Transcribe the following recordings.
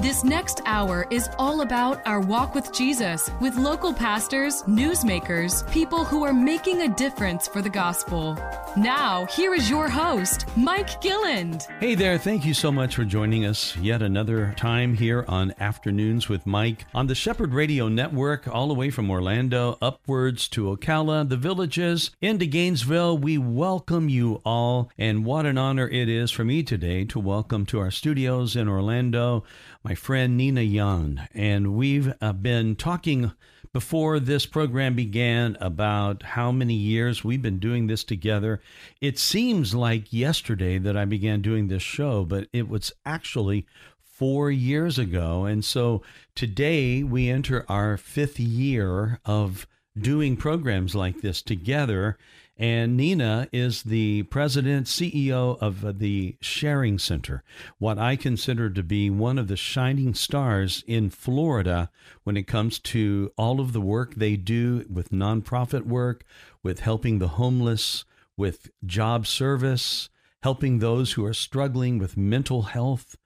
This next hour is all about our walk with Jesus with local pastors, newsmakers, people who are making a difference for the gospel. Now, here is your host, Mike Gilland. Hey there, thank you so much for joining us yet another time here on Afternoons with Mike on the Shepherd Radio Network, all the way from Orlando upwards to Ocala, the villages, into Gainesville. We welcome you all, and what an honor it is for me today to welcome to our studios in Orlando my friend Nina Yon. And we've uh, been talking before this program began about how many years we've been doing this together. It seems like yesterday that I began doing this show, but it was actually four years ago. And so today we enter our fifth year of doing programs like this together. And Nina is the president, CEO of the Sharing Center, what I consider to be one of the shining stars in Florida when it comes to all of the work they do with nonprofit work, with helping the homeless, with job service, helping those who are struggling with mental health.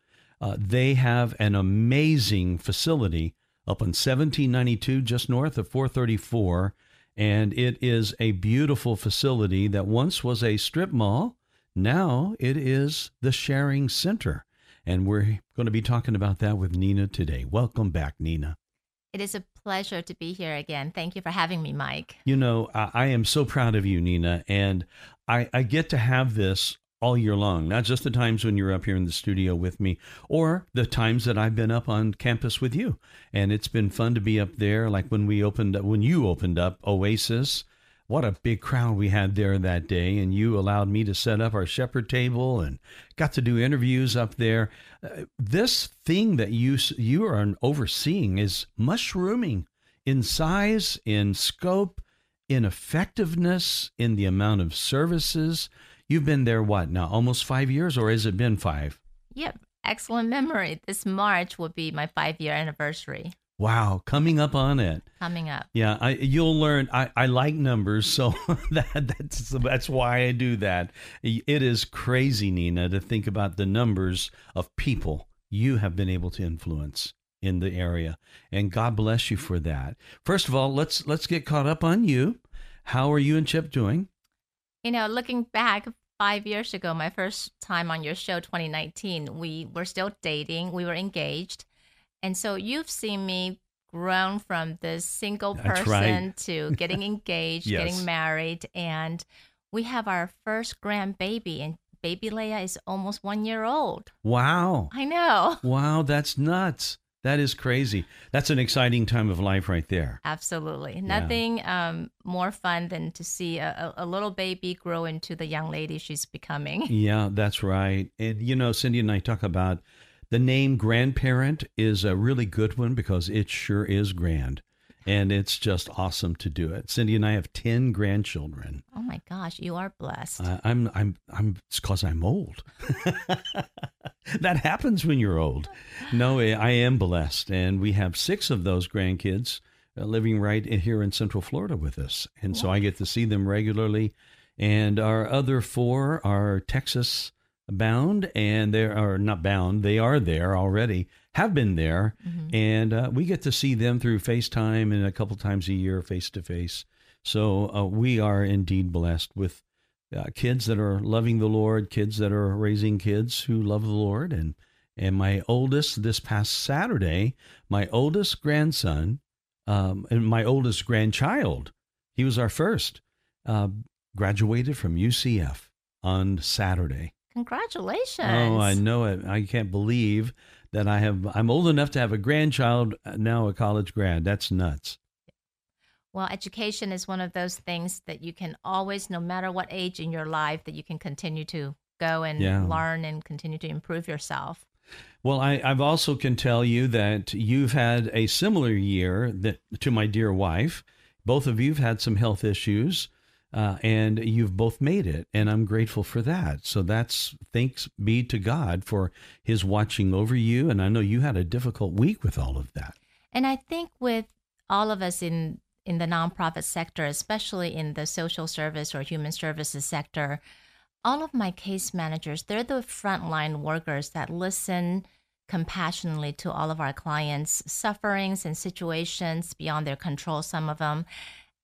Uh, they have an amazing facility up on 1792, just north of 434 and it is a beautiful facility that once was a strip mall. Now it is the Sharing Center. And we're going to be talking about that with Nina today. Welcome back, Nina. It is a pleasure to be here again. Thank you for having me, Mike. You know, I, I am so proud of you, Nina. And I, I get to have this all year long, not just the times when you're up here in the studio with me or the times that I've been up on campus with you. And it's been fun to be up there, like when we opened when you opened up Oasis. What a big crowd we had there that day, and you allowed me to set up our shepherd table and got to do interviews up there. Uh, this thing that you you are overseeing is mushrooming in size, in scope, in effectiveness, in the amount of services. You've been there what now? Almost five years, or has it been five? Yep, excellent memory. This March will be my five year anniversary. Wow, coming up on it. Coming up. Yeah, I, you'll learn. I, I like numbers, so that that's that's why I do that. It is crazy, Nina, to think about the numbers of people you have been able to influence in the area, and God bless you for that. First of all, let's let's get caught up on you. How are you and Chip doing? You know, looking back five years ago, my first time on your show, 2019, we were still dating, we were engaged. And so you've seen me grown from this single person right. to getting engaged, yes. getting married. And we have our first grandbaby, and baby Leia is almost one year old. Wow. I know. Wow, that's nuts. That is crazy. That's an exciting time of life right there. Absolutely. Nothing um, more fun than to see a, a, little baby grow into the young lady she's becoming. Yeah, that's right. And, you know, Cindy and I talk about the name grandparent is a really good one because it sure is grand and it's just awesome to do it. Cindy and I have ten grandchildren. Oh my gosh, you are blessed. Uh, I'm I'm I'm. It's because I'm old. that happens when you're old. No, I am blessed, and we have six of those grandkids uh, living right here in Central Florida with us, and so I get to see them regularly. And our other four are Texas bound, and they are not bound; they are there already have been there, mm-hmm. and uh, we get to see them through FaceTime and a couple times a year face to face. So uh, we are indeed blessed with uh, kids that are loving the Lord, kids that are raising kids who love the Lord, and and my oldest this past Saturday, my oldest grandson, um, and my oldest grandchild, he was our first, uh, graduated from UCF on Saturday. Congratulations! Oh, I know it. I can't believe that I have. I'm old enough to have a grandchild uh, now, a college grad. That's nuts. Well, education is one of those things that you can always, no matter what age in your life, that you can continue to go and yeah. learn and continue to improve yourself. Well, I, I've also can tell you that you've had a similar year that to my dear wife. Both of you've had some health issues uh, and you've both made it, and I'm grateful for that. So that's thanks be to God for His watching over you, and I know you had a difficult week with all of that. And I think with all of us in in the nonprofit sector, especially in the social service or human services sector, all of my case managers, they're the frontline workers that listen compassionately to all of our clients' sufferings and situations beyond their control, some of them.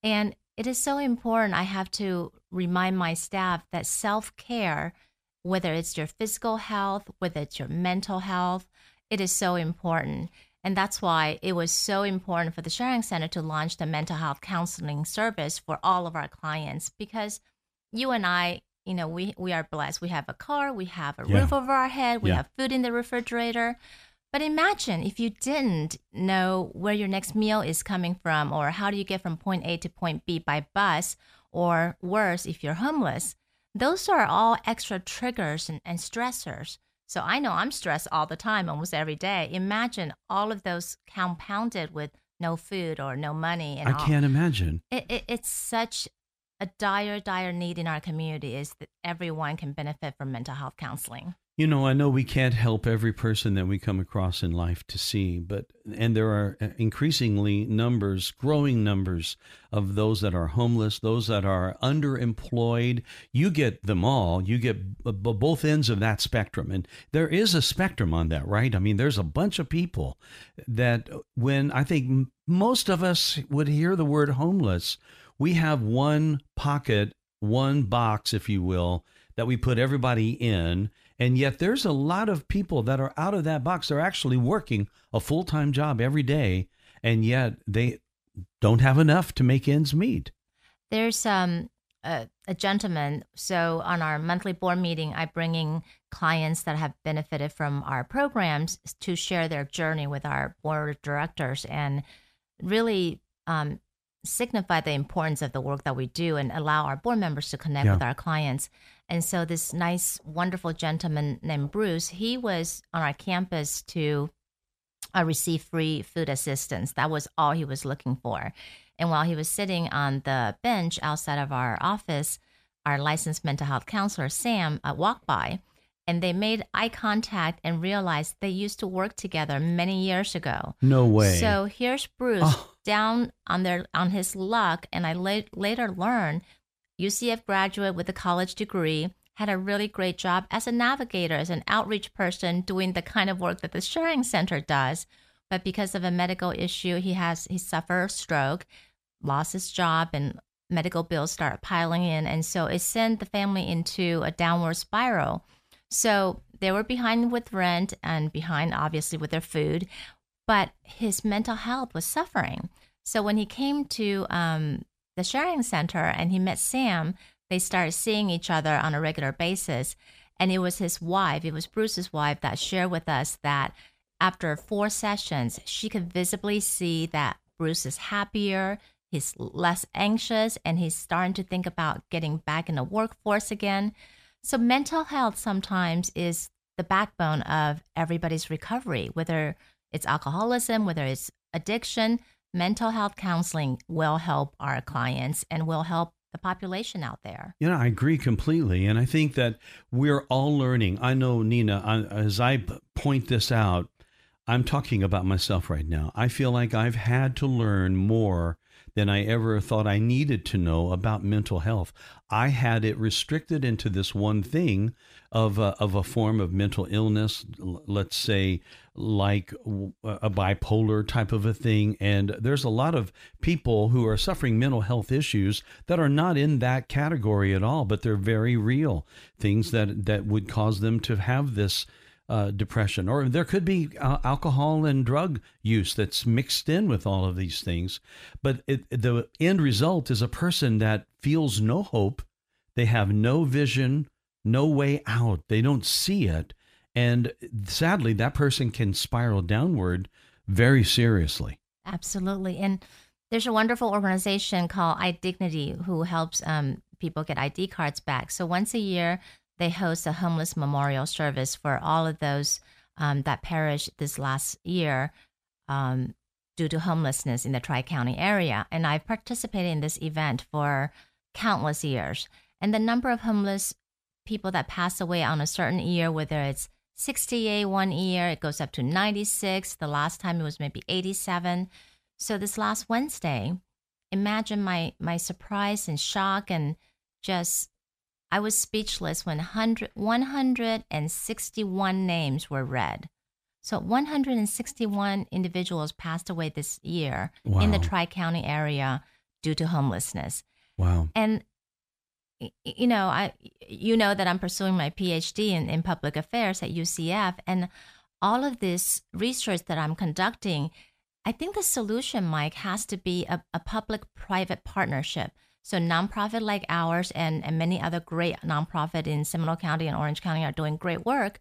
And it is so important. I have to remind my staff that self care, whether it's your physical health, whether it's your mental health, it is so important. And that's why it was so important for the Sharing Center to launch the mental health counseling service for all of our clients because you and I, you know, we, we are blessed. We have a car, we have a Yeah. roof over our head, we Yeah. have food in the refrigerator. But imagine if you didn't know where your next meal is coming from or how do you get from point A to point B by bus or worse if you're homeless. Those are all extra triggers and, and stressors. So I know I'm stressed all the time, almost every day. Imagine all of those compounded with no food or no money. And I all. can't imagine. It, it, it's such a dire, dire need in our community is that everyone can benefit from mental health counseling. You know, I know we can't help every person that we come across in life to see, but and there are uh, increasingly numbers, growing numbers of those that are homeless, those that are underemployed. You get them all. You get b- b- both ends of that spectrum, and there is a spectrum on that, right? I mean, there's a bunch of people that when I think most of us would hear the word homeless, we have one pocket, one box, if you will, that we put everybody in. And yet there's a lot of people that are out of that box. They're actually working a full time job every day, and yet they don't have enough to make ends meet. There's um, a, a gentleman. So on our monthly board meeting, I bring in clients that have benefited from our programs to share their journey with our board of directors and really um, signify the importance of the work that we do and allow our board members to connect Yeah. with our clients. And so this nice, wonderful gentleman named Bruce, he was on our campus to uh, receive free food assistance. That was all he was looking for. And while he was sitting on the bench outside of our office, our licensed mental health counselor, Sam, uh, walked by and they made eye contact and realized they used to work together many years ago. No way. So here's Bruce Oh. down on their on his luck, and I la- later learned UCF graduate with a college degree had a really great job as a navigator, as an outreach person, doing the kind of work that the Sharing Center does. But because of a medical issue, he has he suffered a stroke, lost his job, and medical bills start piling in, and so it sent the family into a downward spiral. So they were behind with rent and behind, obviously, with their food, but his mental health was suffering. So when he came to um, the sharing center and he met Sam, they started seeing each other on a regular basis. And it was his wife, it was Bruce's wife, that shared with us that after four sessions, she could visibly see that Bruce is happier, he's less anxious, and he's starting to think about getting back in the workforce again. So, mental health sometimes is the backbone of everybody's recovery, whether it's alcoholism, whether it's addiction. Mental health counseling will help our clients and will help the population out there. Know, I agree completely. And I think that we're all learning. I know, Nina, as I point this out, I'm talking about myself right now. I feel like I've had to learn more than I ever thought I needed to know about mental health. I had it restricted into this one thing of a, of a form of mental illness, let's say like a bipolar type of a thing. And there's a lot of people who are suffering mental health issues that are not in that category at all, but they're very real things that, that would cause them to have this uh, depression, or there could be uh, alcohol and drug use that's mixed in with all of these things. But it, the end result is a person that feels no hope, they have no vision, no way out, they don't see it, and sadly, that person can spiral downward very seriously. Absolutely. And there's a wonderful organization called iDignity who helps um, people get ID cards back. So once a year, they host a homeless memorial service for all of those um, that perished this last year um, due to homelessness in the Tri County area. And I've participated in this event for countless years. And the number of homeless people that pass away on a certain year, whether it's 68 one year, it goes up to 96. The last time it was maybe 87. So this last Wednesday, imagine my my surprise and shock and just I was speechless when 100, 161 names were read. So 161 individuals passed away this year Wow. in the Tri County area due to homelessness. Wow. And you know, I you know that I'm pursuing my PhD in, in public affairs at UCF, and all of this research that I'm conducting, I think the solution, Mike, has to be a, a public-private partnership. So nonprofit like ours and, and many other great nonprofit in Seminole County and Orange County are doing great work,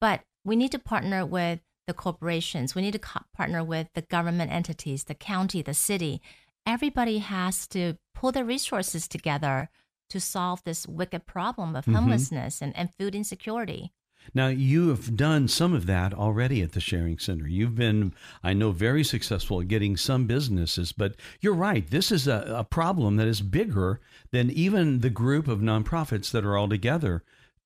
but we need to partner with the corporations. We need to co- partner with the government entities, the county, the city. Everybody has to pull their resources together to solve this wicked problem of Mhm. homelessness and, and food insecurity. Now, you have done some of that already at the Sharing Center. You've been, I know, very successful at getting some businesses, but you're right. This is a, a problem that is bigger than even the group of nonprofits that are all together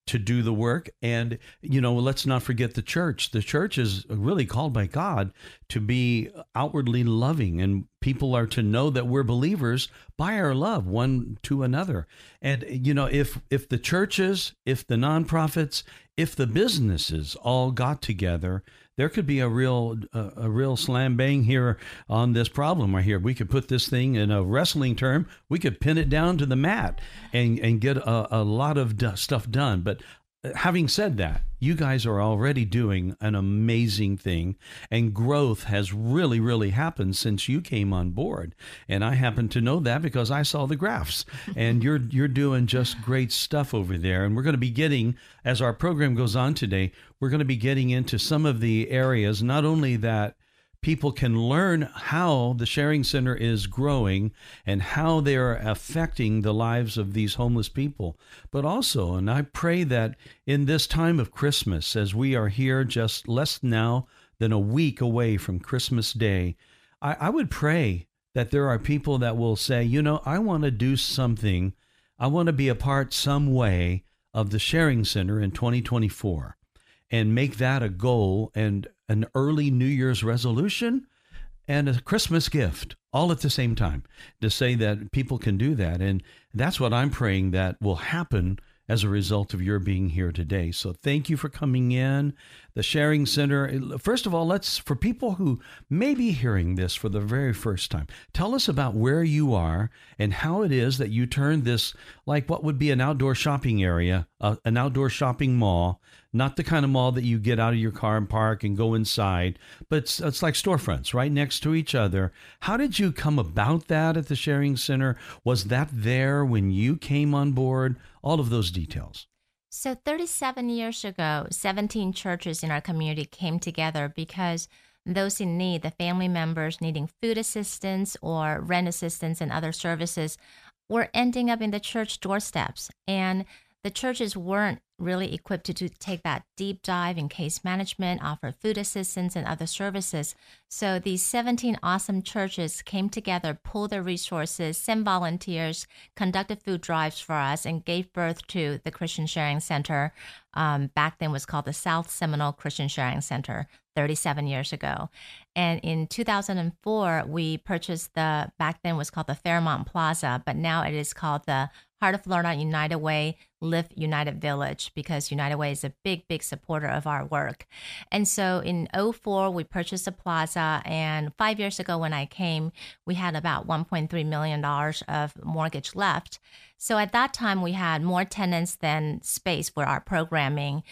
to do the work. And, you know, let's not forget the church. The church is really called by God to be outwardly loving, and people are to know that we're believers by our love one to another. And, you know, if, if the churches, if the nonprofits, if the businesses all got together, there could be a real uh, a real slam bang here on this problem right here. We could put this thing in a wrestling term. We could pin it down to the mat and and get a, a lot of stuff done. But Uh, having said that, you guys are already doing an amazing thing, and growth has really really happened since you came on board. And I happen to know that because I saw the graphs, and you're you're doing just great stuff over there. And we're going to be getting as our program goes on today, we're going to be getting into some of the areas not only that people can learn how the sharing center is growing and how they are affecting the lives of these homeless people. But also and i pray that in this time of christmas as we are here just less now than a week away from christmas day i, I would pray that there are people that will say you know i want to do something. I want to be a part some way of the sharing center in 2024 and make that a goal and an early New Year's resolution and a Christmas gift all at the same time to say that people can do that. And that's what I'm praying that will happen as a result of your being here today. So thank you for coming in. The Sharing Center, first of all, let's, for people who may be hearing this for the very first time, tell us about where you are and how it is that you turned this, like what would be an outdoor shopping area, uh, an outdoor shopping mall, not the kind of mall that you get out of your car and park and go inside, but it's, it's like storefronts right next to each other. How did you come about that at the Sharing Center? Was that there when you came on board? All of those details. So 37 years ago, 17 churches in our community came together because those in need, the family members needing food assistance or rent assistance and other services, were ending up in the church doorsteps. And the churches weren't really equipped to, to take that deep dive in case management, offer food assistance, and other services. So these 17 awesome churches came together, pulled their resources, sent volunteers, conducted food drives for us, and gave birth to the Christian Sharing Center. Um, back then was called the South Seminole Christian Sharing Center 37 years ago. And in 2004, we purchased the, back then was called the Fairmont Plaza, but now it is called the Heart of Florida United Way Live United Village because United Way is a big, big supporter of our work. And so in 04, we purchased the plaza. And five years ago, when I came, we had about $1.3 million of mortgage left. So at that time, we had more tenants than space for our programming.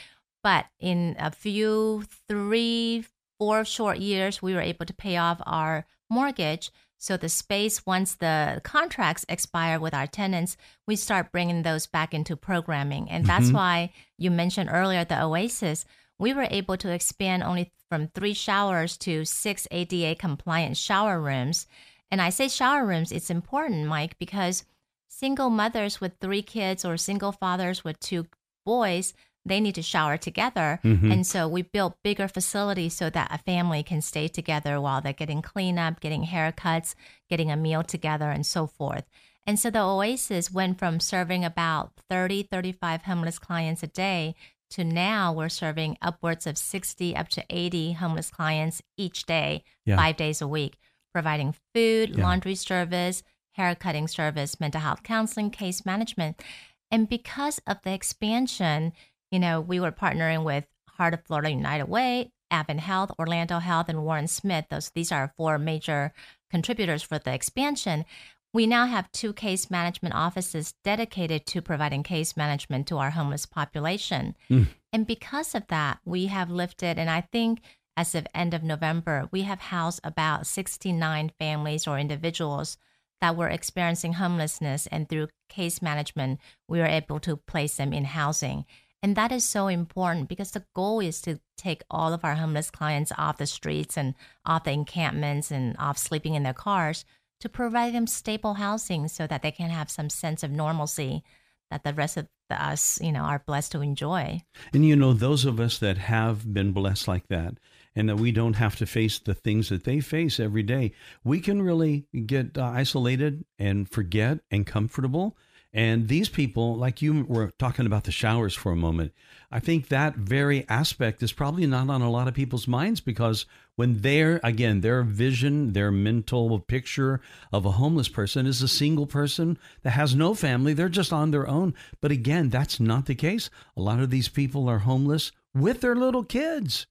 But in a few, three, four short years, we were able to pay off our mortgage. So the space, once the contracts expire with our tenants, we start bringing those back into programming. And that's Mhm. why you mentioned earlier the Oasis. We were able to expand only from three showers to six ADA compliant shower rooms. And I say shower rooms, it's important, Mike, because single mothers with three kids or single fathers with two boys, they need to shower together. Mhm. And so we built bigger facilities so that a family can stay together while they're getting cleanup, getting haircuts, getting a meal together, and so forth. And so the Oasis went from serving about 30, 35 homeless clients a day to now we're serving upwards of 60 up to 80 homeless clients each day, Yeah. five days a week, providing food, Yeah. laundry service, hair cutting service, mental health counseling, case management. And because of the expansion, you know, we were partnering with Heart of Florida United Way, Advent Health, Orlando Health, and Warren Smith. Those these are four major contributors for the expansion. We now have two case management offices dedicated to providing case management to our homeless population. Mm. And because of that, we have lifted, and I think as of end of November, we have housed about 69 families or individuals that were experiencing homelessness. And through case management, we were able to place them in housing. And that is so important because the goal is to take all of our homeless clients off the streets and off the encampments and off sleeping in their cars to provide them stable housing so that they can have some sense of normalcy that the rest of us, you know, are blessed to enjoy. And you know, those of us that have been blessed like that, and that we don't have to face the things that they face every day, we can really get uh, isolated and forget and comfortable. And these people, like you were talking about the showers for a moment, I think that very aspect is probably not on a lot of people's minds because when they're, again, their vision, their mental picture of a homeless person is a single person that has no family, they're just on their own. But again, that's not the case. A lot of these people are homeless with their little kids.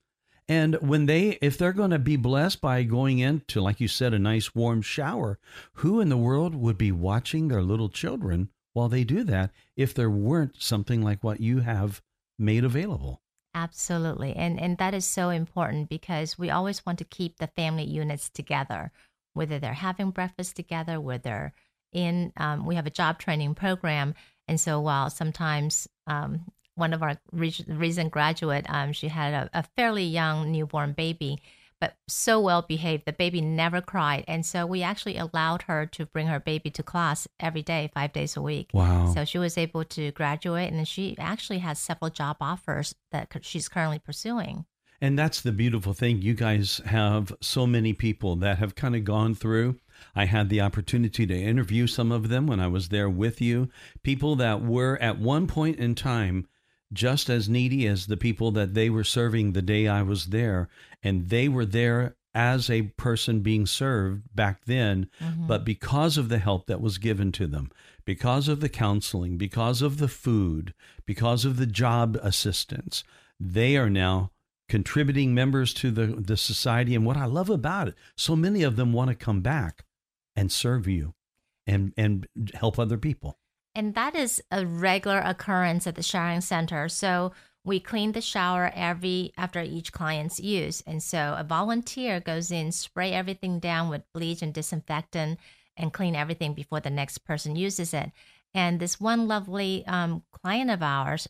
And when they, if they're going to be blessed by going into, like you said, a nice warm shower, who in the world would be watching their little children while they do that if there weren't something like what you have made available? Absolutely. And and that is so important because we always want to keep the family units together, whether they're having breakfast together, whether in um, we have a job training program. And so while sometimes um, one of our re- recent graduate, um, she had a, a fairly young newborn baby, but so well behaved. The baby never cried. And so we actually allowed her to bring her baby to class every day, five days a week. Wow. So she was able to graduate, and she actually has several job offers that she's currently pursuing. And that's the beautiful thing. You guys have so many people that have kind of gone through. I had the opportunity to interview some of them when I was there with you. People that were at one point in time just as needy as the people that they were serving the day I was there. And they were there as a person being served back then. Mm-hmm. But because of the help that was given to them, because of the counseling, because of the food, because of the job assistance, they are now contributing members to the, the society. And what I love about it, so many of them want to come back and serve you and, and help other people. And that is a regular occurrence at the showering center. So we clean the shower every after each client's use. And so a volunteer goes in, spray everything down with bleach and disinfectant, and clean everything before the next person uses it. And this one lovely um, client of ours,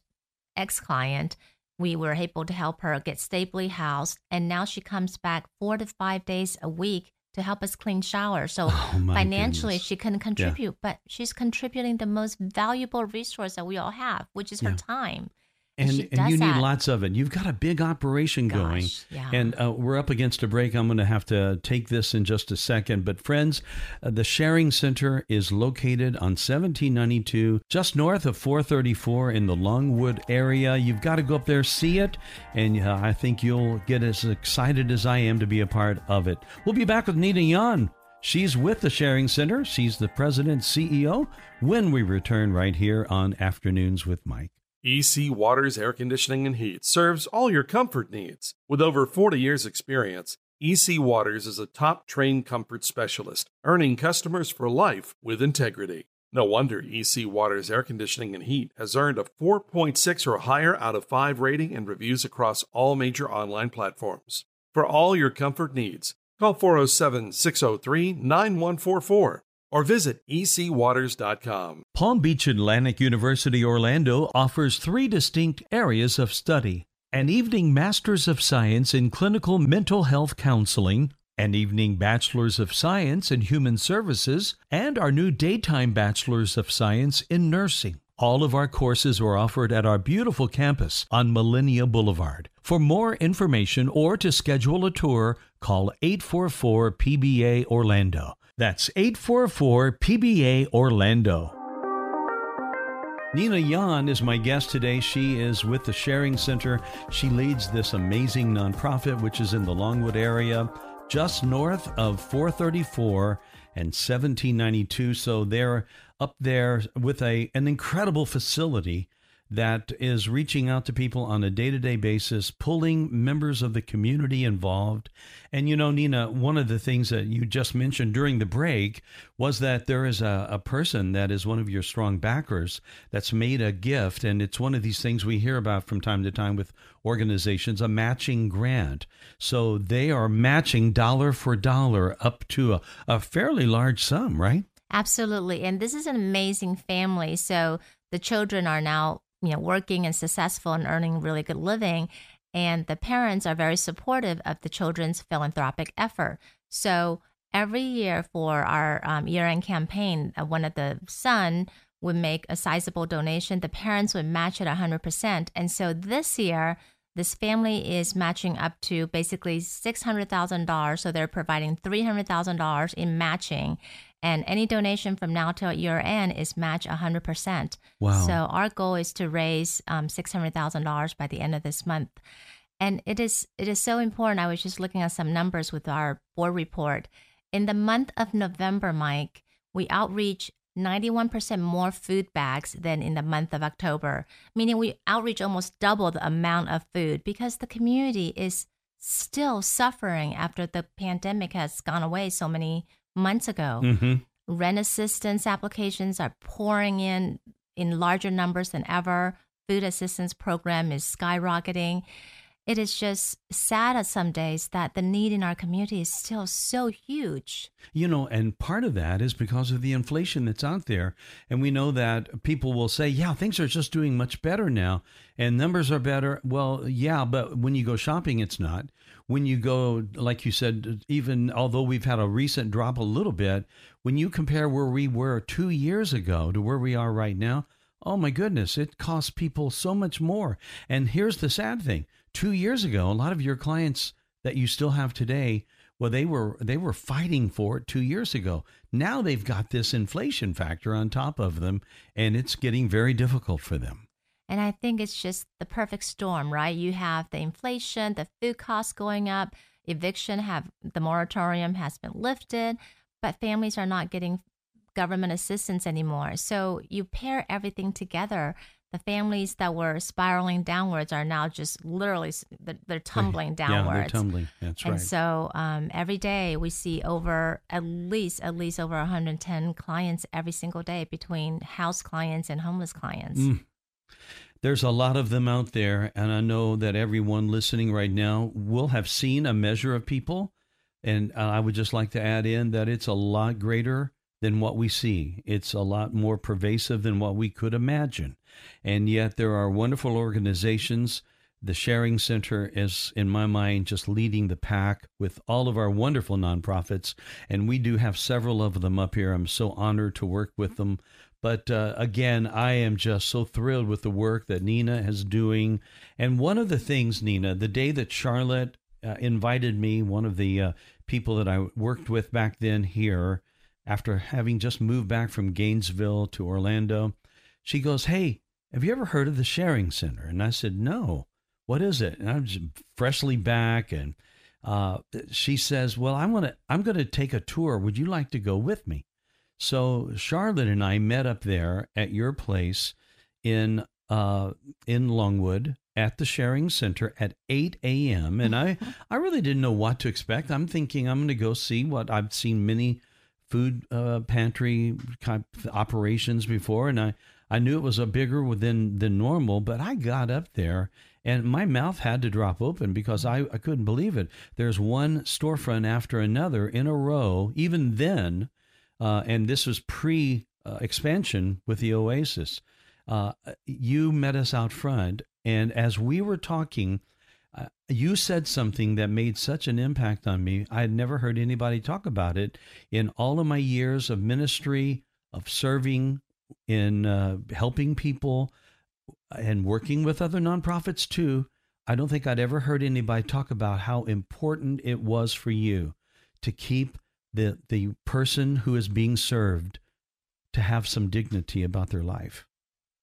ex client, we were able to help her get stably housed. And now she comes back four to five days a week to help us clean showers. So Oh, financially, goodness. she couldn't contribute, but she's contributing the most valuable resource that we all have, which is her time. And, and you need that. lots of it. You've got a big operation going, yeah. and uh, we're up against a break. I'm going to have to take this in just a second. But friends, uh, the Sharing Center is located on 1792, just north of 434 in the Longwood area. You've got to go up there, see it, and uh, I think you'll get as excited as I am to be a part of it. We'll be back with Nina Yon. She's with the Sharing Center. She's the president CEO. When we return right here on Afternoons with Mike. EC Waters Air Conditioning and Heat serves all your comfort needs. With over 40 years' experience, EC Waters is a top trained comfort specialist, earning customers for life with integrity. No wonder EC Waters Air Conditioning and Heat has earned a 4.6 or higher out of 5 rating and reviews across all major online platforms. For all your comfort needs, call 407 603 9144 or visit ecwaters.com. Palm Beach Atlantic University Orlando offers three distinct areas of study an evening Master's of Science in Clinical Mental Health Counseling, an evening Bachelor's of Science in Human Services, and our new daytime Bachelor's of Science in Nursing. All of our courses are offered at our beautiful campus on Millennia Boulevard. For more information or to schedule a tour, call 844 PBA Orlando. That's 844 PBA Orlando. Nina Yon is my guest today. She is with the Sharing Center. She leads this amazing nonprofit, which is in the Longwood area. just north of 434 and 1792. So they're up there with a an incredible facility that is reaching out to people on a day to day basis, pulling members of the community involved. And you know, Nina, one of the things that you just mentioned during the break was that there is a, a person that is one of your strong backers that's made a gift. And it's one of these things we hear about from time to time with organizations a matching grant. So they are matching dollar for dollar up to a, a fairly large sum, right? Absolutely. And this is an amazing family. So the children are now you know working and successful and earning really good living. And the parents are very supportive of the children's philanthropic effort. So every year for our um, year-end campaign uh, one of the son would make a sizable donation. The parents would match it 100% and so this year this family is matching up to basically $600,000. So they're providing $300,000 in matching and any donation from now till year end is match 100%. Wow. So our goal is to raise um, $600,000 by the end of this month. And it is it is so important. I was just looking at some numbers with our board report. In the month of November, Mike, we outreach 91% more food bags than in the month of October, meaning we outreach almost double the amount of food because the community is still suffering after the pandemic has gone away so many months ago. Mm-hmm. Rent assistance applications are pouring in in larger numbers than ever. Food assistance program is skyrocketing. It is just sad at some days that the need in our community is still so huge. You know, and part of that is because of the inflation that's out there. And we know that people will say, yeah, things are just doing much better now and numbers are better. Well, yeah, but when you go shopping, it's not when you go, like you said, even although we've had a recent drop a little bit, when you compare where we were two years ago to where we are right now, oh my goodness, it costs people so much more. And here's the sad thing two years ago, a lot of your clients that you still have today well they were they were fighting for it 2 years ago now they've got this inflation factor on top of them and it's getting very difficult for them and I think it's just the perfect storm, right? You have the inflation, the food costs going up, eviction have the moratorium has been lifted, but families are not getting government assistance anymore. So you pair everything together. The families that were spiraling downwards are now just literally they're tumbling downwards. Yeah, they're tumbling. That's and right. And so um, every day we see over at least at least over 110 clients every single day between house clients and homeless clients. Mm. There's a lot of them out there, and I know that everyone listening right now will have seen a measure of people. And I would just like to add in that it's a lot greater than what we see. It's a lot more pervasive than what we could imagine. And yet, there are wonderful organizations. The Sharing Center is, in my mind, just leading the pack with all of our wonderful nonprofits. And we do have several of them up here. I'm so honored to work with them. But uh, again, I am just so thrilled with the work that Nina is doing. And one of the things, Nina, the day that Charlotte uh, invited me, one of the uh, people that I worked with back then here, after having just moved back from Gainesville to Orlando, she goes, Hey, have you ever heard of the Sharing Center? And I said, No. What is it? And I'm just freshly back. And uh, she says, Well, I want to, I'm going to take a tour. Would you like to go with me? So Charlotte and I met up there at your place in uh, in Longwood at the Sharing Center at 8 a.m. And I, I really didn't know what to expect. I'm thinking I'm going to go see what I've seen many food uh, pantry kind of operations before, and I, I knew it was a bigger than than normal. But I got up there and my mouth had to drop open because I, I couldn't believe it. There's one storefront after another in a row. Even then, uh, and this was pre uh, expansion with the Oasis. Uh, you met us out front, and as we were talking, uh, you said something that made such an impact on me. I had never heard anybody talk about it in all of my years of ministry, of serving, in uh, helping people, and working with other nonprofits too. I don't think I'd ever heard anybody talk about how important it was for you to keep the the person who is being served to have some dignity about their life.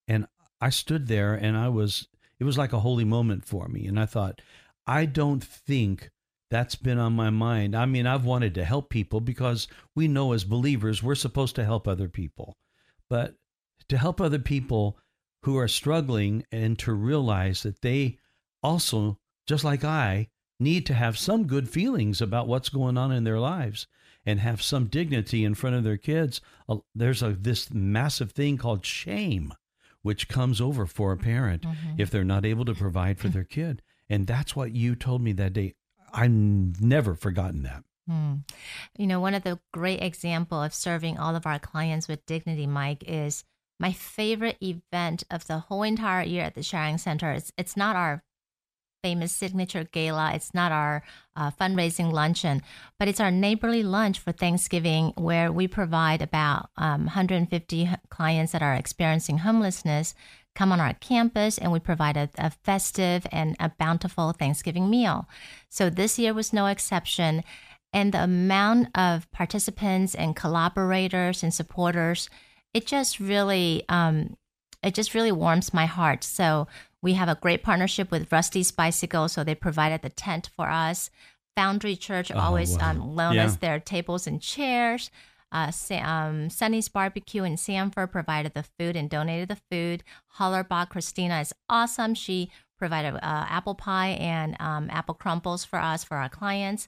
And I stood there and I was it was like a holy moment for me and I thought I don't think that's been on my mind. I mean, I've wanted to help people because we know as believers we're supposed to help other people. But to help other people who are struggling and to realize that they also, just like I, need to have some good feelings about what's going on in their lives and have some dignity in front of their kids. Uh, there's a this massive thing called shame which comes over for a parent mm-hmm. if they're not able to provide for their kid. And that's what you told me that day. I've never forgotten that. Hmm. You know, one of the great example of serving all of our clients with dignity, Mike, is my favorite event of the whole entire year at the Sharing Center. It's it's not our famous signature gala. It's not our uh, fundraising luncheon, but it's our neighborly lunch for Thanksgiving, where we provide about um, 150 clients that are experiencing homelessness come on our campus and we provide a, a, festive and a bountiful Thanksgiving meal. So this year was no exception. And the amount of participants and collaborators and supporters, it just really, um, it just really warms my heart. So we have a great partnership with Rusty's Bicycle, so they provided the tent for us. Foundry Church oh, always wow. um, loaned yeah. us their tables and chairs. Uh, um, Sonny's Barbecue in Sanford provided the food and donated the food. Hollerbach Christina is awesome. She provided uh, apple pie and um, apple crumbles for us, for our clients.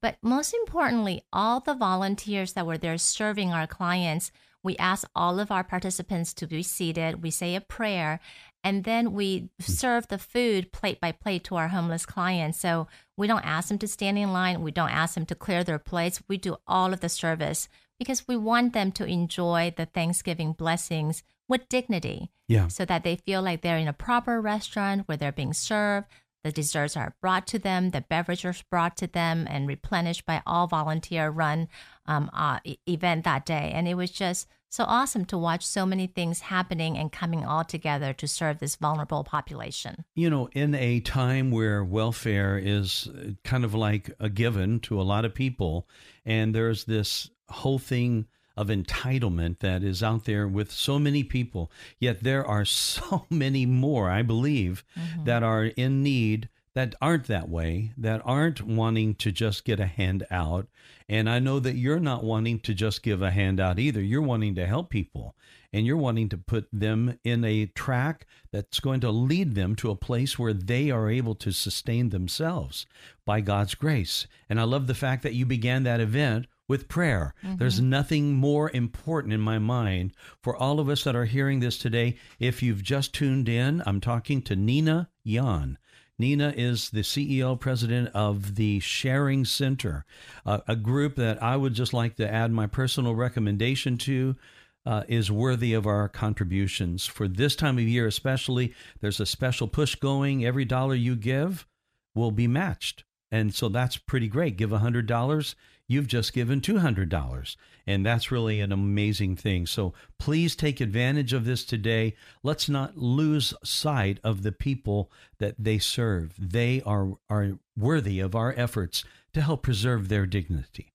But most importantly, all the volunteers that were there serving our clients, we ask all of our participants to be seated. We say a prayer, and then we hmm. serve the food plate by plate to our homeless clients. So we don't ask them to stand in line. We don't ask them to clear their plates. We do all of the service because we want them to enjoy the Thanksgiving blessings with dignity. Yeah. So that they feel like they're in a proper restaurant where they're being served. The desserts are brought to them, the beverages brought to them, and replenished by all volunteer run um, uh, event that day. And it was just so awesome to watch so many things happening and coming all together to serve this vulnerable population. You know, in a time where welfare is kind of like a given to a lot of people, and there's this whole thing of entitlement that is out there with so many people, yet there are so many more, I believe, mm-hmm. that are in need that aren't that way, that aren't wanting to just get a hand out. And I know that you're not wanting to just give a handout either. You're wanting to help people and you're wanting to put them in a track that's going to lead them to a place where they are able to sustain themselves by God's grace. And I love the fact that you began that event with prayer. Mm-hmm. There's nothing more important in my mind for all of us that are hearing this today. If you've just tuned in, I'm talking to Nina Yon. Nina is the CEO president of the Sharing Center, uh, a group that I would just like to add my personal recommendation to. Uh, is worthy of our contributions. For this time of year, especially, there's a special push going. Every dollar you give will be matched. And so that's pretty great. Give a $100 you've just given $200. And that's really an amazing thing. So please take advantage of this today. Let's not lose sight of the people that they serve. They are, are worthy of our efforts to help preserve their dignity.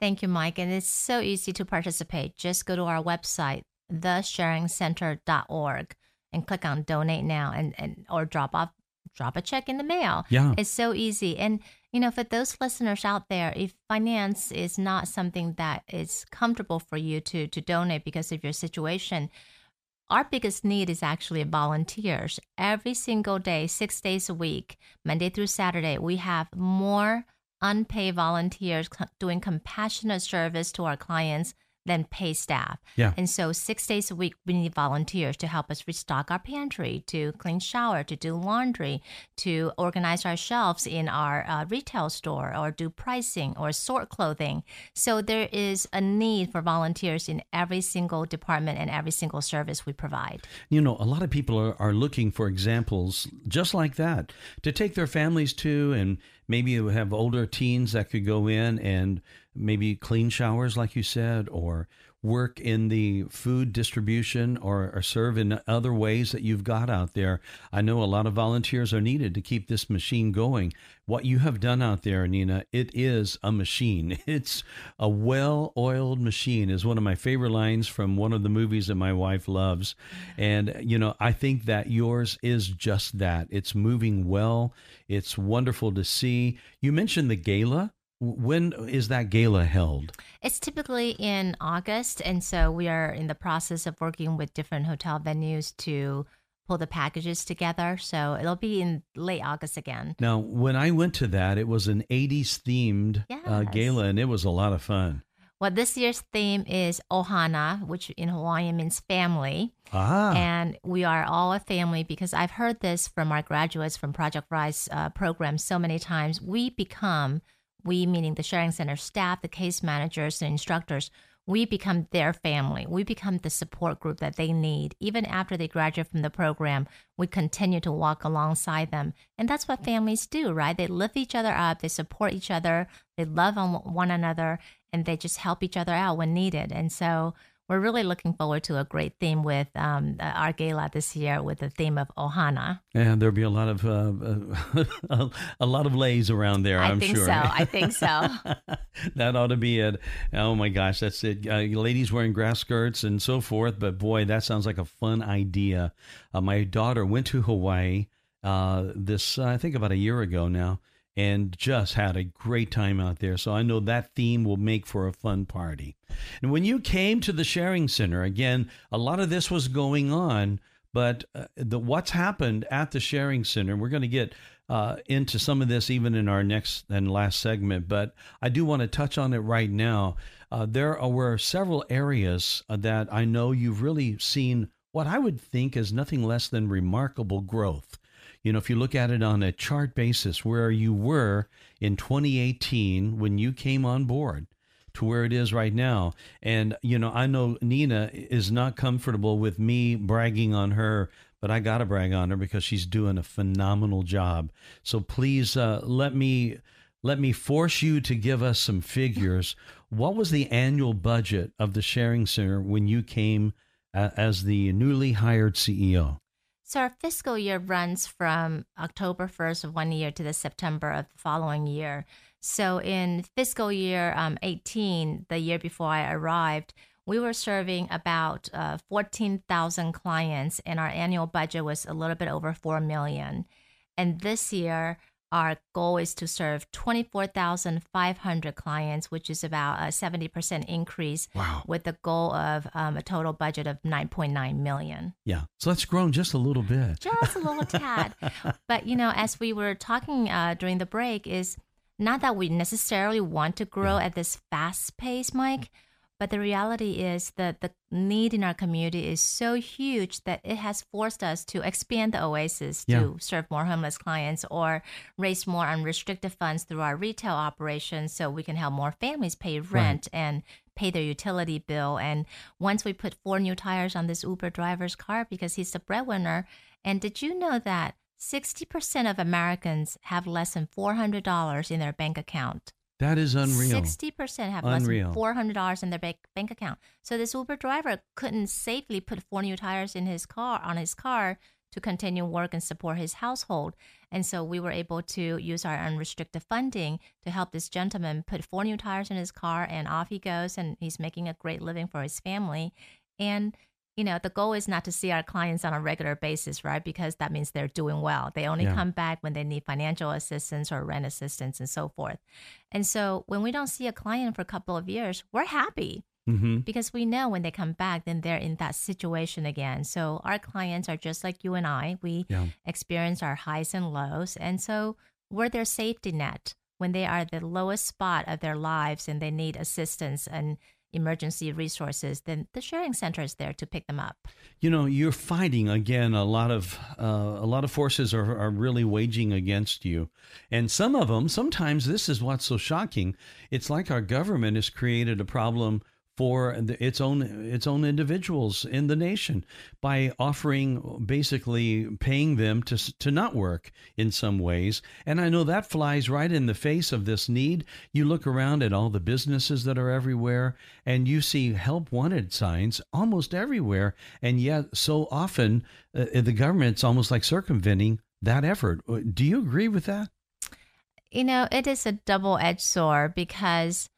Thank you, Mike. And it's so easy to participate. Just go to our website, thesharingcenter.org, and click on donate now and, and or drop off drop a check in the mail. Yeah. It's so easy. And, you know, for those listeners out there, if finance is not something that is comfortable for you to, to donate because of your situation, our biggest need is actually volunteers. Every single day, six days a week, Monday through Saturday, we have more unpaid volunteers doing compassionate service to our clients than pay staff. Yeah. And so six days a week, we need volunteers to help us restock our pantry, to clean shower, to do laundry, to organize our shelves in our uh, retail store, or do pricing or sort clothing. So there is a need for volunteers in every single department and every single service we provide. You know, a lot of people are, are looking for examples just like that to take their families to, and maybe you have older teens that could go in and maybe clean showers, like you said, or work in the food distribution or, or serve in other ways that you've got out there. I know a lot of volunteers are needed to keep this machine going. What you have done out there, Nina, it is a machine. It's a well oiled machine, is one of my favorite lines from one of the movies that my wife loves. And, you know, I think that yours is just that. It's moving well, it's wonderful to see. You mentioned the gala. When is that gala held? It's typically in August, and so we are in the process of working with different hotel venues to pull the packages together. So it'll be in late August again. Now, when I went to that, it was an 80s themed uh, gala, and it was a lot of fun. Well, this year's theme is Ohana, which in Hawaiian means family. Ah, And we are all a family because I've heard this from our graduates from Project Rise uh, program so many times. We become, we meaning the sharing center staff, the case managers, the instructors, we become their family. We become the support group that they need. Even after they graduate from the program, we continue to walk alongside them. And that's what families do, right? They lift each other up, they support each other, they love on one another, and they just help each other out when needed. And so we're really looking forward to a great theme with um, our gala this year with the theme of Ohana. and there'll be a lot of uh, uh, a lot of leis around there. I am think sure. so. I think so. that ought to be it. Oh my gosh, that's it. Uh, ladies wearing grass skirts and so forth. But boy, that sounds like a fun idea. Uh, my daughter went to Hawaii uh, this, uh, I think, about a year ago now, and just had a great time out there. So I know that theme will make for a fun party. And when you came to the sharing center, again, a lot of this was going on. But uh, the what's happened at the sharing center, we're going to get uh, into some of this even in our next and last segment. But I do want to touch on it right now. Uh, there were several areas uh, that I know you've really seen what I would think is nothing less than remarkable growth. You know, if you look at it on a chart basis, where you were in 2018 when you came on board to where it is right now. And, you know, I know Nina is not comfortable with me bragging on her, but I got to brag on her because she's doing a phenomenal job. So please uh, let me. Let me force you to give us some figures. What was the annual budget of the Sharing Center when you came as the newly hired CEO? So our fiscal year runs from October 1st of one year to the September of the following year. So in fiscal year um, 18, the year before I arrived, we were serving about uh, 14,000 clients, and our annual budget was a little bit over 4 million. And this year, our goal is to serve 24,500 clients, which is about a 70% increase Wow. with the goal of um, a total budget of 9.9 million. Yeah. So that's grown just a little bit. just a little tad. But you know, as we were talking uh, during the break, is not that we necessarily want to grow at this fast pace, Mike. But the reality is that the need in our community is so huge that it has forced us to expand the oasis Yeah. to serve more homeless clients or raise more unrestricted funds through our retail operations so we can help more families pay rent and pay their utility bill. And once we put four new tires on this Uber driver's car because he's the breadwinner. And did you know that 60% of Americans have less than $400 in their bank account? That is unreal. 60% have Unreal. less than $400 in their bank, bank account. So this Uber driver couldn't safely put four new tires in his car on his car to continue work and support his household. And so we were able to use our unrestricted funding to help this gentleman put four new tires in his car and off he goes and he's making a great living for his family. And you know, the goal is not to see our clients on a regular basis, right? Because that means they're doing well. They only Yeah. come back when they need financial assistance or rent assistance and so forth. And so when we don't see a client for a couple of years, we're happy hmm because we know when they come back, then they're in that situation again. So our clients are just like you and I. We Yeah. experience our highs and lows. And so we're their safety net when they are the lowest spot of their lives and they need assistance and emergency resources, then the sharing center is there to pick them up. You know, you're fighting again. A lot of uh, a lot of forces are are really waging against you, and some of them. Sometimes this is what's so shocking. It's like our government has created a problem for its own its own individuals in the nation by offering basically paying them to to not work in some ways. And I know that flies right in the face of this need. You look around at all the businesses that are everywhere and you see help wanted signs almost everywhere. And yet so often uh, the government's almost like circumventing that effort. Do you agree with that? You know it is a double-edged sword because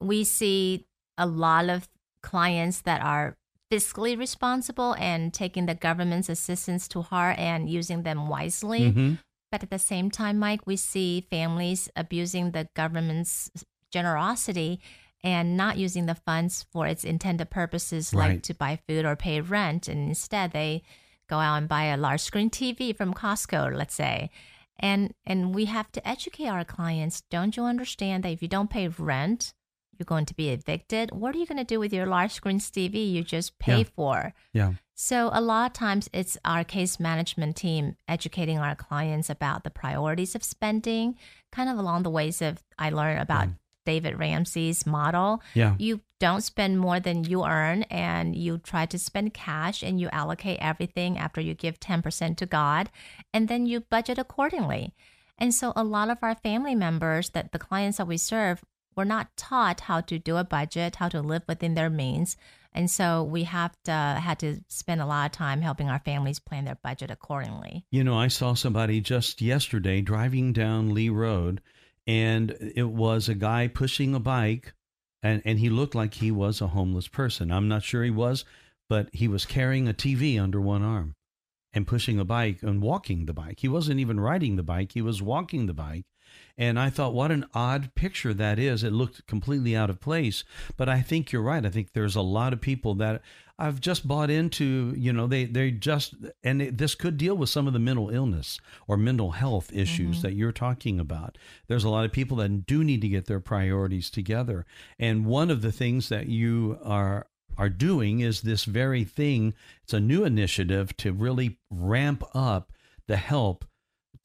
we see a lot of clients that are fiscally responsible and taking the government's assistance to heart and using them wisely. Mm-hmm. But at the same time, Mike, we see families abusing the government's generosity and not using the funds for its intended purposes, right. like to buy food or pay rent. And instead, they go out and buy a large screen TV from Costco, let's say. And and we have to educate our clients. Don't you understand that if you don't pay rent, you're going to be evicted. What are you going to do with your large screen TV you just pay yeah. for? Yeah. So a lot of times it's our case management team educating our clients about the priorities of spending, kind of along the ways of I learned about mm. David Ramsey's model. Yeah. You don't spend more than you earn and you try to spend cash and you allocate everything after you give 10% to God and then you budget accordingly. And so a lot of our family members that the clients that we serve were not taught how to do a budget, how to live within their means. And so we have to had to spend a lot of time helping our families plan their budget accordingly. You know, I saw somebody just yesterday driving down Lee Road and it was a guy pushing a bike and, and he looked like he was a homeless person. I'm not sure he was, but he was carrying a TV under one arm and pushing a bike and walking the bike. He wasn't even riding the bike, he was walking the bike. And I thought, what an odd picture that is. It looked completely out of place. But I think you're right. I think there's a lot of people that I've just bought into, you know, they, they just, and it, this could deal with some of the mental illness or mental health issues mm-hmm. that you're talking about. There's a lot of people that do need to get their priorities together. And one of the things that you are, are doing is this very thing. It's a new initiative to really ramp up the help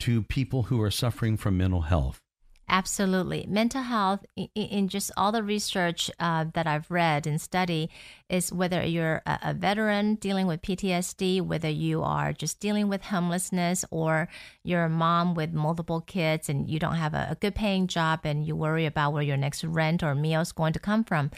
to people who are suffering from mental health. Absolutely. Mental health, in just all the research uh, that I've read and study, is whether you're a, veteran dealing with PTSD, whether you are just dealing with homelessness, or you're a mom with multiple kids and you don't have a, a good paying job and you worry about where your next rent or meal is going to come from.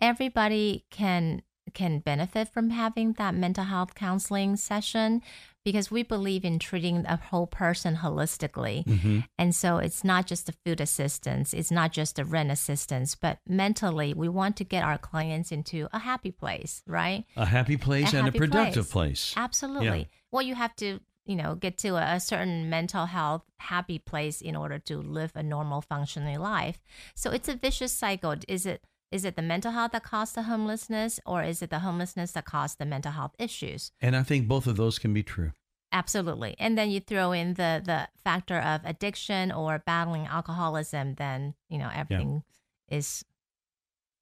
Everybody can can benefit from having that mental health counseling session because we believe in treating a whole person holistically. Mm-hmm. And so it's not just the food assistance, it's not just the rent assistance, but mentally, we want to get our clients into a happy place, right? A happy place a and happy a productive place. place. Absolutely. Yeah. Well, you have to you know get to a, certain mental health happy place in order to live a normal functioning life so it's a vicious cycle is it is it the mental health that caused the homelessness, or is it the homelessness that caused the mental health issues? And I think both of those can be true. Absolutely. And then you throw in the the factor of addiction or battling alcoholism, then you know everything yeah. is.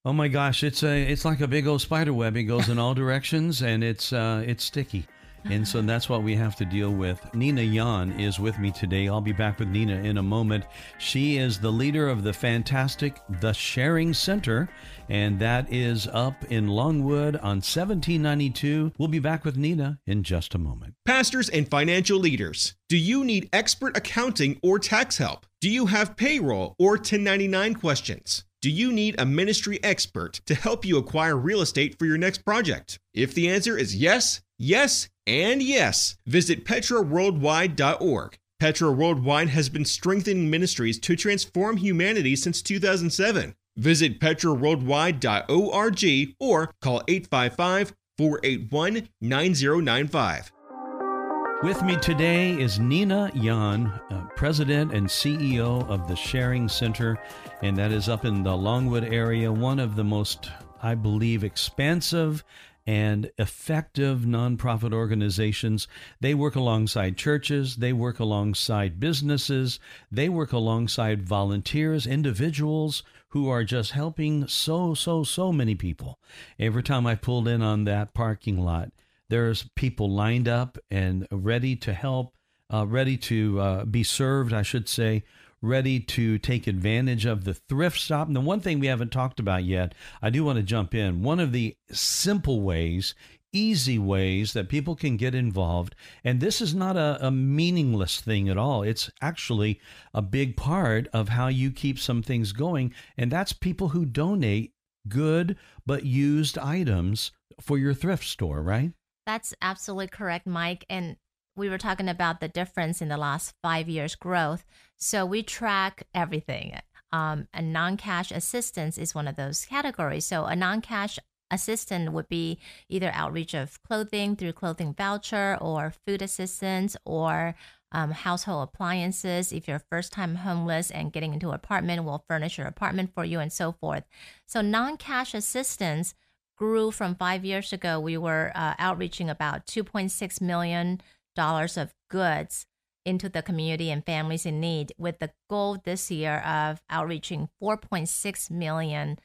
Oh my gosh! It's a it's like a big old spider web. It goes in all directions, and it's uh, it's sticky. And so that's what we have to deal with. Nina Yon is with me today. I'll be back with Nina in a moment. She is the leader of the fantastic The Sharing Center, and that is up in Longwood on 1792. We'll be back with Nina in just a moment. Pastors and financial leaders, do you need expert accounting or tax help? Do you have payroll or 1099 questions? Do you need a ministry expert to help you acquire real estate for your next project? If the answer is yes, yes, and yes, visit petraworldwide.org. Petra Worldwide has been strengthening ministries to transform humanity since 2007. Visit petraworldwide.org or call 855 481 9095. With me today is Nina Yon, uh, President and CEO of the Sharing Center, and that is up in the Longwood area, one of the most, I believe, expansive and effective nonprofit organizations. They work alongside churches, they work alongside businesses, they work alongside volunteers, individuals who are just helping so, so, so many people. Every time I pulled in on that parking lot, there's people lined up and ready to help, uh, ready to uh, be served, I should say, ready to take advantage of the thrift shop. And the one thing we haven't talked about yet, I do want to jump in. One of the simple ways easy ways that people can get involved. And this is not a, a, meaningless thing at all. It's actually a big part of how you keep some things going. And that's people who donate good but used items for your thrift store, right? That's absolutely correct, Mike. And we were talking about the difference in the last five years' growth. So we track everything. Um, a non cash assistance is one of those categories. So a non cash assistant would be either outreach of clothing through clothing voucher or food assistance or um, household appliances. If you're first time homeless and getting into an apartment, we'll furnish your apartment for you and so forth. So non cash assistance grew from five years ago. We were uh, outreaching about $2.6 million of goods into the community and families in need with the goal this year of outreaching $4.6 million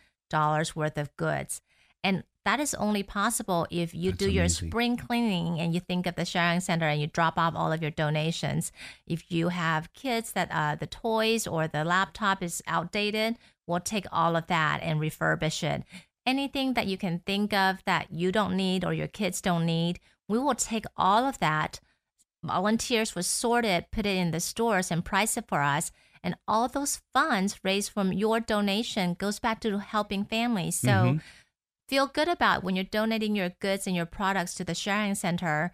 worth of goods. And that is only possible if you That's do your amazing. spring cleaning and you think of the sharing center and you drop off all of your donations. If you have kids that uh, the toys or the laptop is outdated, we'll take all of that and refurbish it. Anything that you can think of that you don't need or your kids don't need, we will take all of that. Volunteers will sort it, put it in the stores, and price it for us. And all those funds raised from your donation goes back to helping families. So Mhm. feel good about when you're donating your goods and your products to the sharing center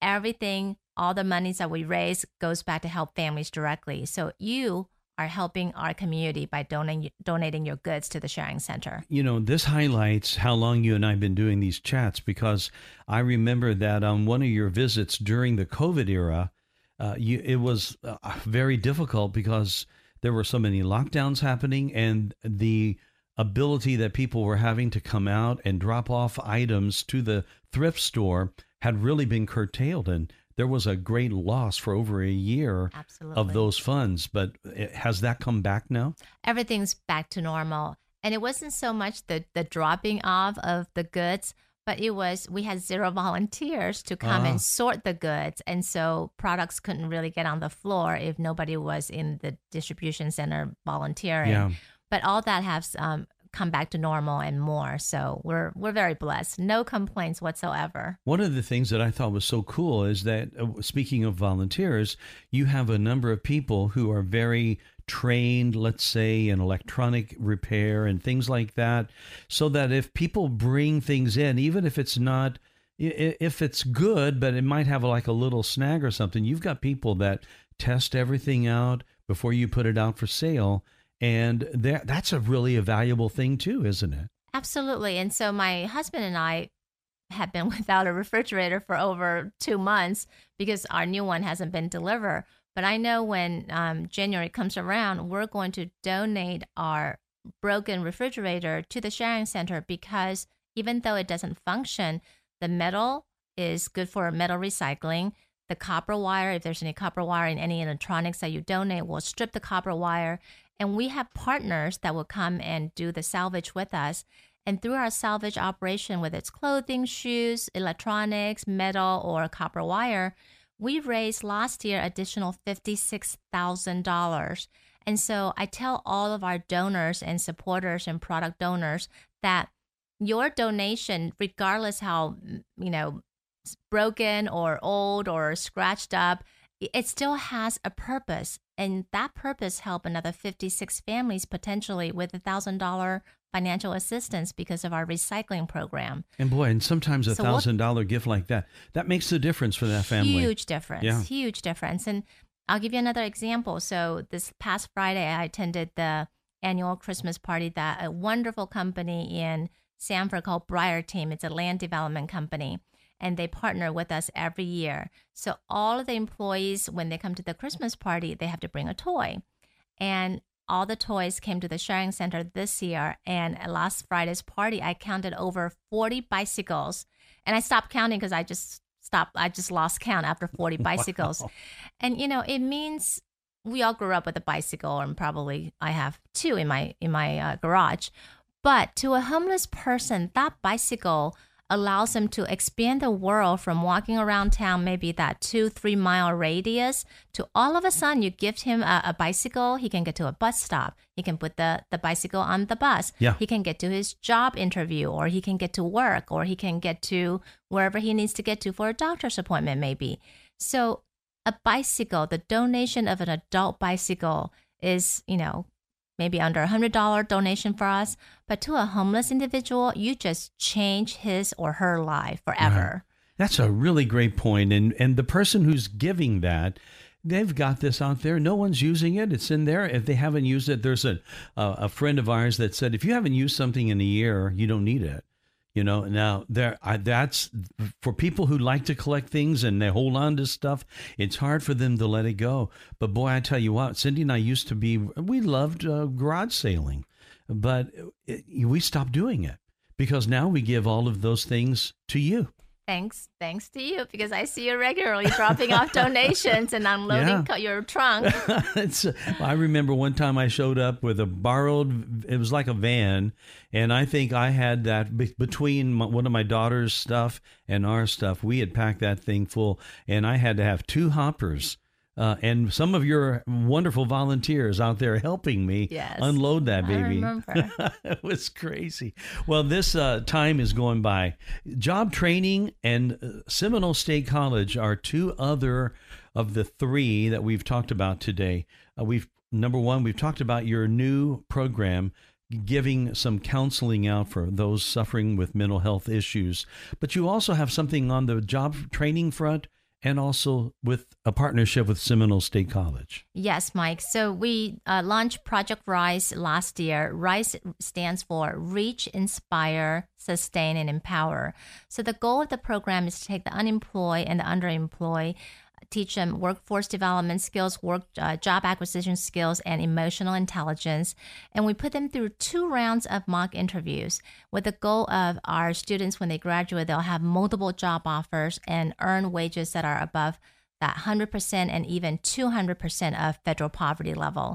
everything all the monies that we raise goes back to help families directly so you are helping our community by donating donating your goods to the sharing center. You know, this highlights how long you and I have been doing these chats because I remember that on one of your visits during the COVID era, uh, you, it was uh, very difficult because there were so many lockdowns happening and the ability that people were having to come out and drop off items to the thrift store had really been curtailed. And there was a great loss for over a year absolutely. of those funds but it- has that come back now? Everything's back to normal. And it wasn't so much the the dropping off of the goods but it was we had zero volunteers to come Ah. and sort the goods. And so products couldn't really get on the floor if nobody was in the distribution center volunteering. Yeah. But all that has um, come back to normal and more so we're we're very blessed no complaints whatsoever One of the things that I thought was so cool is that, uh, speaking of volunteers, you have a number of people who are very trained, let's say, in electronic repair and things like that, so that if people bring things in, even if it's not, if it's good, but it might have like a little snag or something, you've got people that test everything out before you put it out for sale. And that that's a really a valuable thing too, isn't it? Absolutely. And so my husband and I have been without a refrigerator for over two months because our new one hasn't been delivered. But I know when um, January comes around, we're going to donate our broken refrigerator to the sharing center because even though it doesn't function, the metal is good for metal recycling. The copper wire, if there's any copper wire in any electronics that you donate, we'll strip the copper wire. And we have partners that will come and do the salvage with us. And through our salvage operation, whether it's clothing, shoes, electronics, metal, or copper wire, we raised last year additional $56,000. And so I tell all of our donors and supporters and product donors that your donation, regardless how, you know, broken or old or scratched up, it still has a purpose. And that purpose help another 56 families potentially with a thousand dollar financial assistance because of our recycling program. And boy, and sometimes a thousand dollar gift like that, that makes the difference for that family. Huge difference. Yeah. Huge difference. And I'll give you another example. So this past Friday, I attended the annual Christmas party that a wonderful company in Sanford called Briar Team. It's a land development company. And they partner with us every year. So all of the employees, when they come to the Christmas party, they have to bring a toy. And all the toys came to the sharing center this year. And at last Friday's party, I counted over 40 bicycles. And I stopped counting because I just stopped. I just lost count after 40 bicycles. Wow. And, you know, it means we all grew up with a bicycle and probably I have two in my, in my uh, garage. But to a homeless person, that bicycle allows them to expand the world from walking around town, maybe that two, three mile radius, to all of a sudden you give him a, a bicycle, he can get to a bus stop. He can put the, the bicycle on the bus. Yeah. He can get to his job interview, or he can get to work, or he can get to wherever he needs to get to for a doctor's appointment, maybe. So a bicycle, the donation of an adult bicycle is, you know, maybe under a hundred dollar donation for us. But to a homeless individual, you just change his or her life forever. That's a really great point. And and the person who's giving that, they've got this out there. No one's using it. It's in there. If they haven't used it, there's a, a friend of ours that said if you haven't used something in a year, you don't need it. You know, now there I, that's for people who like to collect things and they hold on to stuff. It's hard for them to let it go. But boy, I tell you what, Cindy and I used to be we loved uh, garage sailing, but it, we stopped doing it because now we give all of those things to you. Thanks, thanks to you because I see you regularly dropping off donations and unloading Yeah. your trunk. I remember one time I showed up with a borrowed, it was like a van, and I think I had that be- between my, one of my daughter's stuff and our stuff. We had packed that thing full, and I had to have two hoppers. Uh, and some of your wonderful volunteers out there helping me Yes. unload that I baby. remember. it was crazy. Well, this uh, time is going by. Job training and uh, Seminole State College are two other of the three that we've talked about today. Uh, we've number one, we've talked about your new program giving some counseling out for those suffering with mental health issues. But you also have something on the job training front and also with a partnership with Seminole State College. Yes, Mike. So we uh, launched Project Rise last year. Rise stands for Reach, Inspire, Sustain, and Empower. So the goal of the program is to take the unemployed and the underemployed, teach them workforce development skills, work uh, job acquisition skills, and emotional intelligence. And we put them through two rounds of mock interviews with the goal of our students when they graduate, they'll have multiple job offers and earn wages that are above that 100% and even 200% of federal poverty level.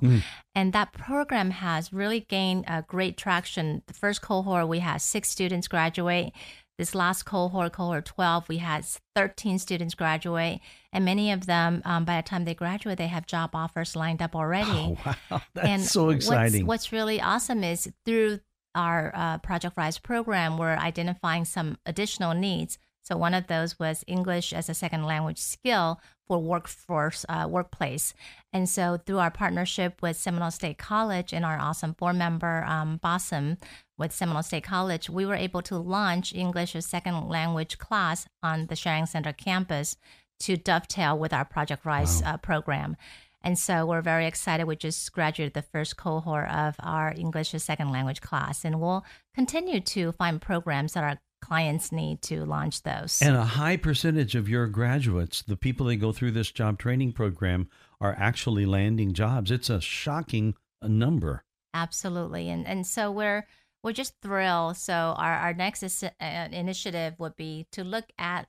And that program has really gained uh, great traction. The first cohort, we had six students graduate. This last cohort, cohort 12, we had 13 students graduate. And many of them, um, by the time they graduate, they have job offers lined up already. Oh, wow. That's and so what's- exciting. What's, really awesome is through our uh, Project Rise program, we're identifying some additional needs. So one of those was English as a second language skill for workforce uh, workplace. And so through our partnership with Seminole State College and our awesome board member um, Bossum with Seminole State College, we were able to launch English as second language class on the Sharing Center campus to dovetail with our Project Rise uh, program. And so we're very excited. We just graduated the first cohort of our English as second language class, and we'll continue to find programs that our clients need to launch those. And a high percentage of your graduates, the people that go through this job training program, are actually landing jobs. It's a shocking number. Absolutely, and and so we're we're just thrilled. So our our next is, uh, initiative would be to look at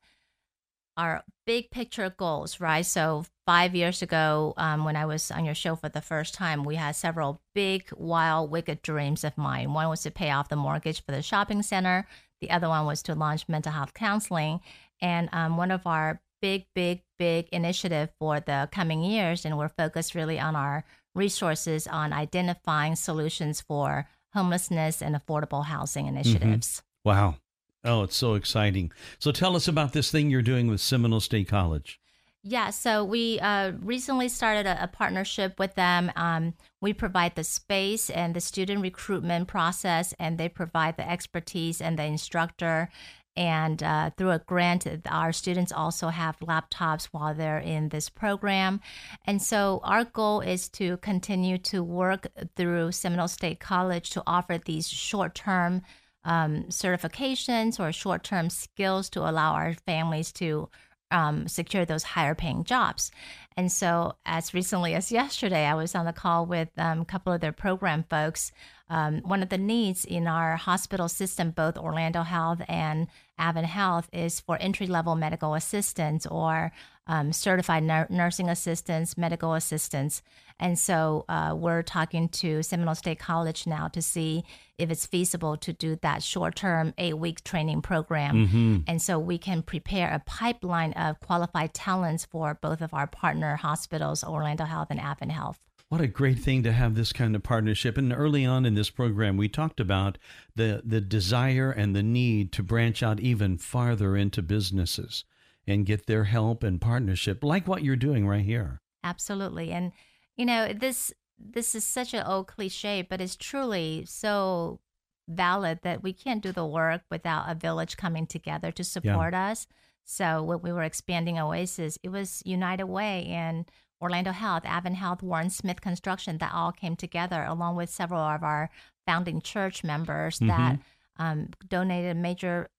our big picture goals, right? So five years ago, um, when I was on your show for the first time, we had several big, wild, wicked dreams of mine. One was to pay off the mortgage for the shopping center. The other one was to launch mental health counseling, and um, one of our big, big, big initiative for the coming years, and we're focused really on our resources on identifying solutions for homelessness and affordable housing initiatives. Wow. Oh, it's so exciting. So tell us about this thing you're doing with Seminole State College. Yeah, so we uh, recently started a, a partnership with them. Um, we provide the space and the student recruitment process, and they provide the expertise and the instructor. And uh, through a grant, our students also have laptops while they're in this program. And so our goal is to continue to work through Seminole State College to offer these short term um, certifications or short term skills to allow our families to um, secure those higher paying jobs. And so, as recently as yesterday, I was on the call with um, a couple of their program folks. Um, one of the needs in our hospital system, both Orlando Health and Advent Health is for entry level medical assistants or um, certified nur- nursing assistants, medical assistants. And so uh, we're talking to Seminole State College now to see if it's feasible to do that short term, eight week training program. Mm-hmm. And so we can prepare a pipeline of qualified talents for both of our partner hospitals, Orlando Health and Advent Health. What a great thing to have this kind of partnership. And early on in this program, we talked about the, the desire and the need to branch out even farther into businesses and get their help and partnership, like what you're doing right here. Absolutely. And, you know, this this is such an old cliche, but it's truly so valid that we can't do the work without a village coming together to support yeah. us. So when we were expanding Oasis, it was United Way and Orlando Health, Advent Health, Warren Smith Construction that all came together, along with several of our founding church members mm-hmm. that um, donated major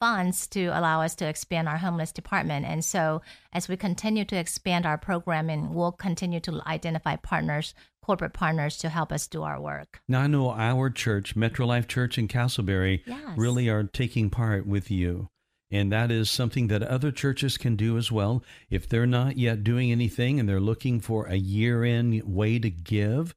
funds to allow us to expand our homeless department. And so, as we continue to expand our programming, we'll continue to identify partners, corporate partners, to help us do our work. Now, I know our church, Metro Life Church in Casselberry, yes. really are taking part with you. And that is something that other churches can do as well. If they're not yet doing anything and they're looking for a year in way to give,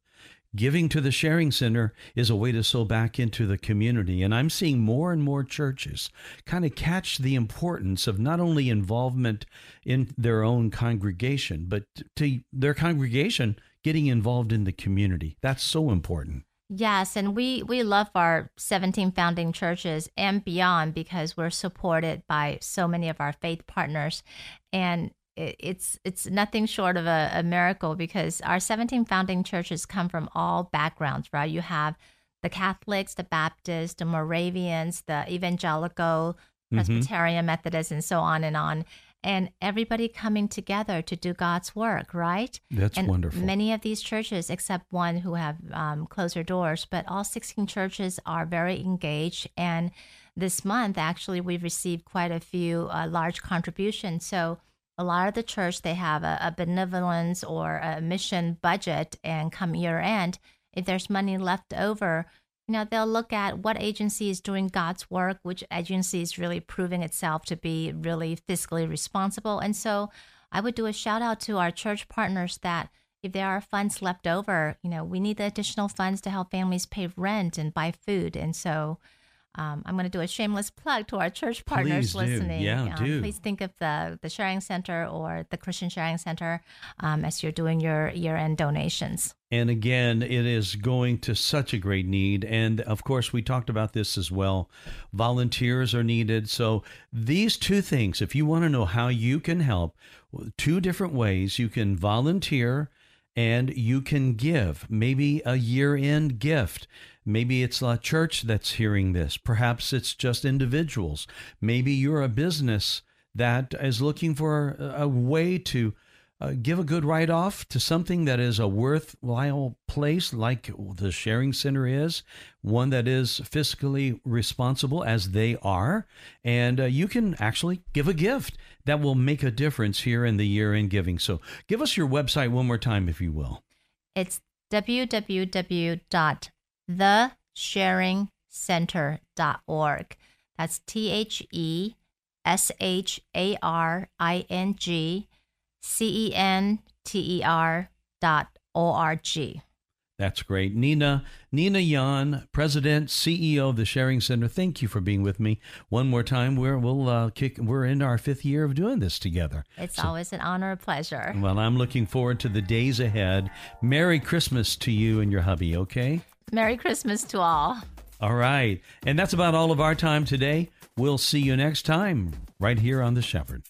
Giving to the Sharing Center is a way to sow back into the community. And I'm seeing more and more churches kind of catch the importance of not only involvement in their own congregation, but to their congregation getting involved in the community. That's so important. Yes, and we we love our 17 founding churches and beyond because we're supported by so many of our faith partners and it's it's nothing short of a, a, miracle because our 17 founding churches come from all backgrounds, right? You have the Catholics, the Baptists, the Moravians, the Evangelical, mm-hmm. Presbyterian, mm-hmm. Methodist, and so on and on. And everybody coming together to do God's work, right? That's and wonderful. Many of these churches, except one who have um, closed their doors, but all 16 churches are very engaged. And this month, actually, we've received quite a few uh, large contributions. So a lot of the church they have a, a benevolence or a mission budget and come year end. If there's money left over you know they'll look at what agency is doing god's work which agency is really proving itself to be really fiscally responsible. And so i would do a shout out to our church partners that if there are funds left over you know we need the additional funds to help families pay rent and buy food. And so um, I'm going to do a shameless plug to our church partners please listening. Do. Yeah, um. Please think of the the Sharing Center or the Christian Sharing Center um, as you're doing your year end donations. And again, it is going to such a great need. And of course, we talked about this as well. Volunteers are needed. So, these two things, if you want to know how you can help, two different ways you can volunteer and you can give maybe a year end gift. Maybe it's a church that's hearing this. Perhaps it's just individuals. Maybe you're a business that is looking for a, way to uh, give a good write off to something that is a worthwhile place, like the Sharing Center is, one that is fiscally responsible as they are. And uh, you can actually give a gift that will make a difference here in the year in giving. So give us your website one more time, if you will. It's www.thesharingcenter.org. That's T H E S H A R I N G C E N T E R dot O R G. That's great. Nina, Nina Yon, President, CEO of the Sharing Center. Thank you for being with me one more time. We're we'll uh, kick. We're in our fifth year of doing this together. It's so, always an honor, a pleasure. Well, I'm looking forward to the days ahead. Merry Christmas to you and your hubby. Okay. Merry Christmas to all. All right, and that's about all of our time today. We'll see you next time right here on the Shepherd.